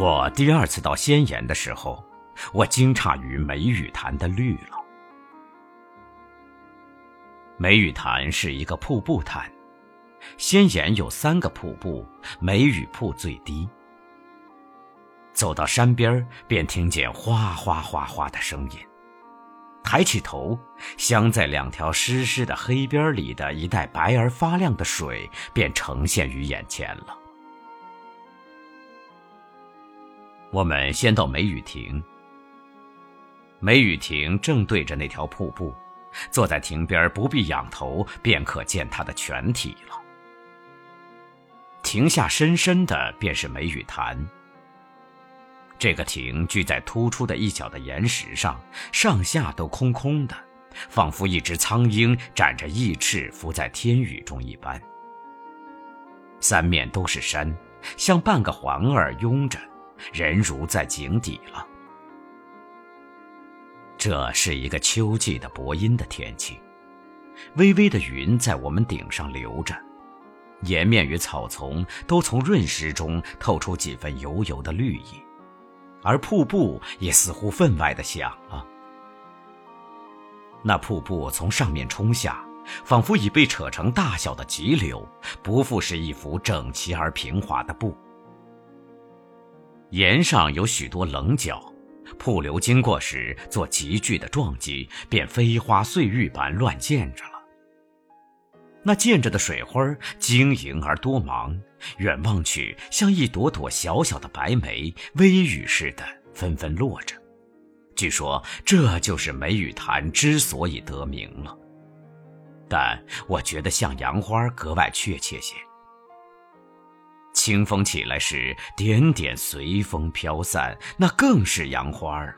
我第二次到仙岩的时候，我惊诧于梅雨潭的绿了。梅雨潭是一个瀑布潭，仙岩有三个瀑布，梅雨瀑最低。走到山边便听见哗哗哗哗的声音。抬起头，镶在两条湿湿的黑边里的一带白而发亮的水便呈现于眼前了。我们先到梅雨亭，梅雨亭正对着那条瀑布，坐在亭边不必仰头便可见它的全体了。亭下深深的便是梅雨潭。这个亭居在突出的一角的岩石上，上下都空空的，仿佛一只苍鹰展着翼翅伏在天宇中一般。三面都是山，像半个环儿拥着，人如在井底了。这是一个秋季的薄阴的天气，微微的云在我们顶上流着，岩面与草丛都从润湿中透出几分油油的绿意。而瀑布也似乎分外的响了。那瀑布从上面冲下，仿佛已被扯成大小的急流，不复是一幅整齐而平滑的布。岩上有许多棱角，瀑流经过时做急剧的撞击，便飞花碎玉般乱溅着了。那溅着的水花晶莹而多芒，远望去像一朵朵小小的白梅，微雨似的纷纷落着。据说这就是梅雨潭之所以得名了，但我觉得像杨花格外确切些。清风起来时，点点随风飘散，那更是杨花了。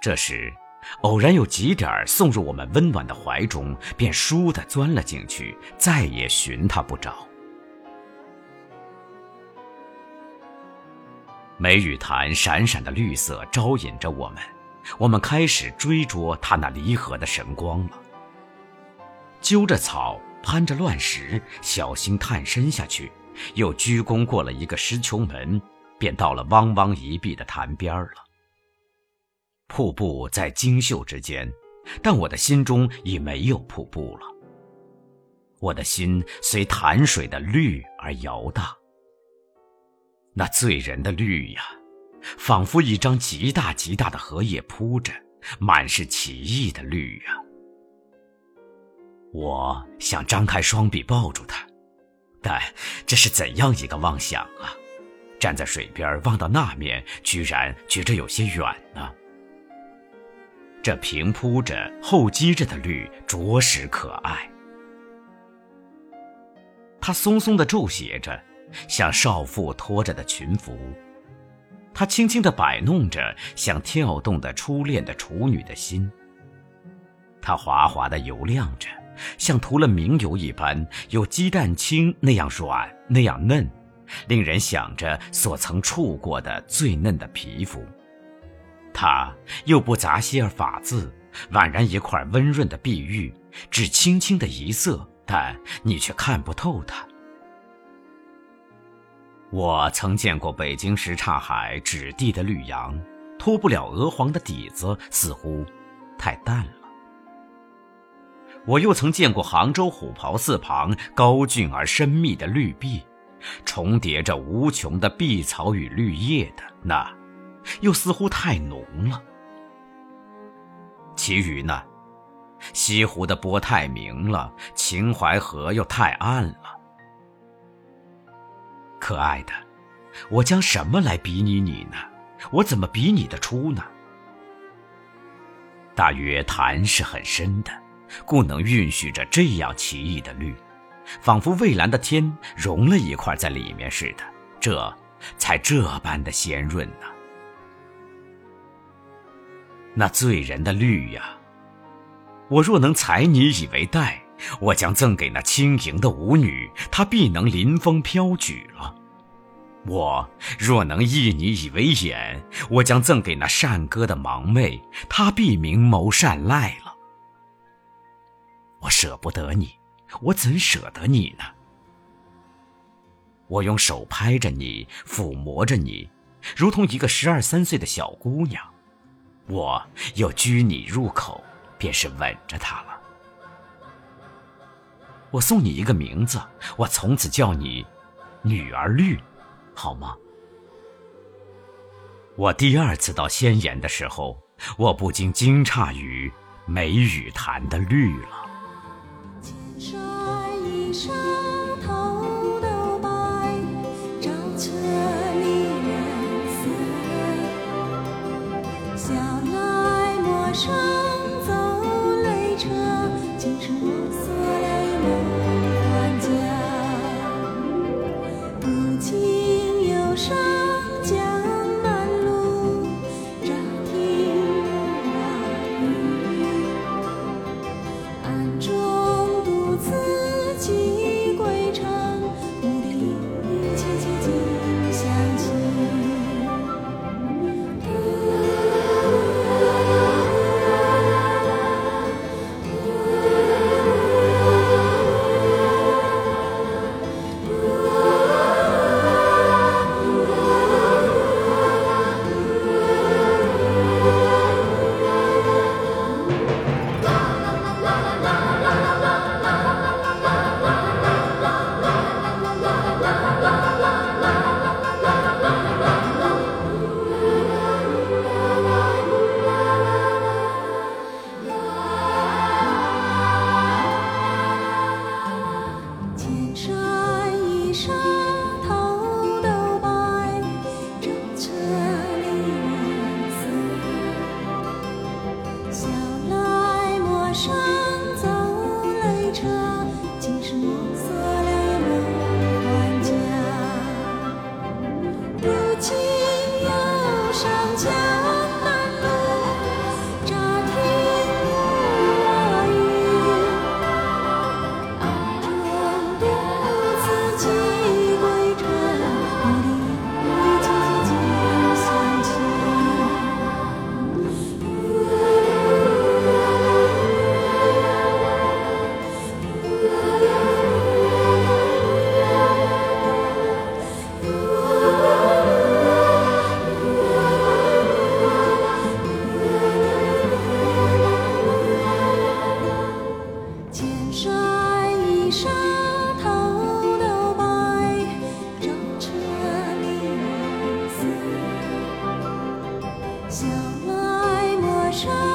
这时。偶然有几点送入我们温暖的怀中，便倏地钻了进去，再也寻它不着。梅雨潭闪闪的绿色招引着我们，我们开始追逐它那离合的神光了。揪着草，攀着乱石，小心探身下去，又鞠躬过了一个石球门，便到了汪汪一碧的潭边了。瀑布在金秀之间，但我的心中已没有瀑布了。我的心随潭水的绿而摇荡。那醉人的绿呀，仿佛一张极大极大的荷叶铺着，满是奇异的绿呀。我想张开双臂抱住它，但这是怎样一个妄想啊！站在水边望到那面，居然觉着有些远呢。这平铺着、厚积着的绿，着实可爱。它松松的皱斜着，像少妇拖着的裙服；它轻轻的摆弄着，像跳动的初恋的处女的心。它滑滑的油亮着，像涂了明油一般，有鸡蛋清那样软、那样嫩，令人想着所曾触过的最嫩的皮肤。它又不杂些儿法字，宛然一块温润的碧玉，只轻轻的一色，但你却看不透它。我曾见过北京什刹海纸地的绿杨，脱不了鹅黄的底子，似乎太淡了。我又曾见过杭州虎跑寺旁高峻而深密的绿壁，重叠着无穷的碧草与绿叶的那。又似乎太浓了。其余呢，西湖的波太明了，秦淮河又太暗了。可爱的，我将什么来比拟你呢？我怎么比拟得出呢？大约潭是很深的，故能蕴蓄着这样奇异的绿，仿佛蔚蓝的天融了一块在里面似的，这才这般的鲜润呢。那醉人的绿呀，我若能采你以为黛，我将赠给那轻盈的舞女，她必能临风飘举了；我若能忆你以为眼，我将赠给那善歌的盲妹，她必明眸善睐了。我舍不得你，我怎舍得你呢？我用手拍着你，抚摸着你，如同一个十二三岁的小姑娘。我又拘你入口，便是吻着她了。我送你一个名字，我从此叫你女儿绿，好吗？我第二次到仙岩的时候，我不禁惊诧于梅雨潭的绿了。上头都白，照彻你颜色。来陌生。小来陌生。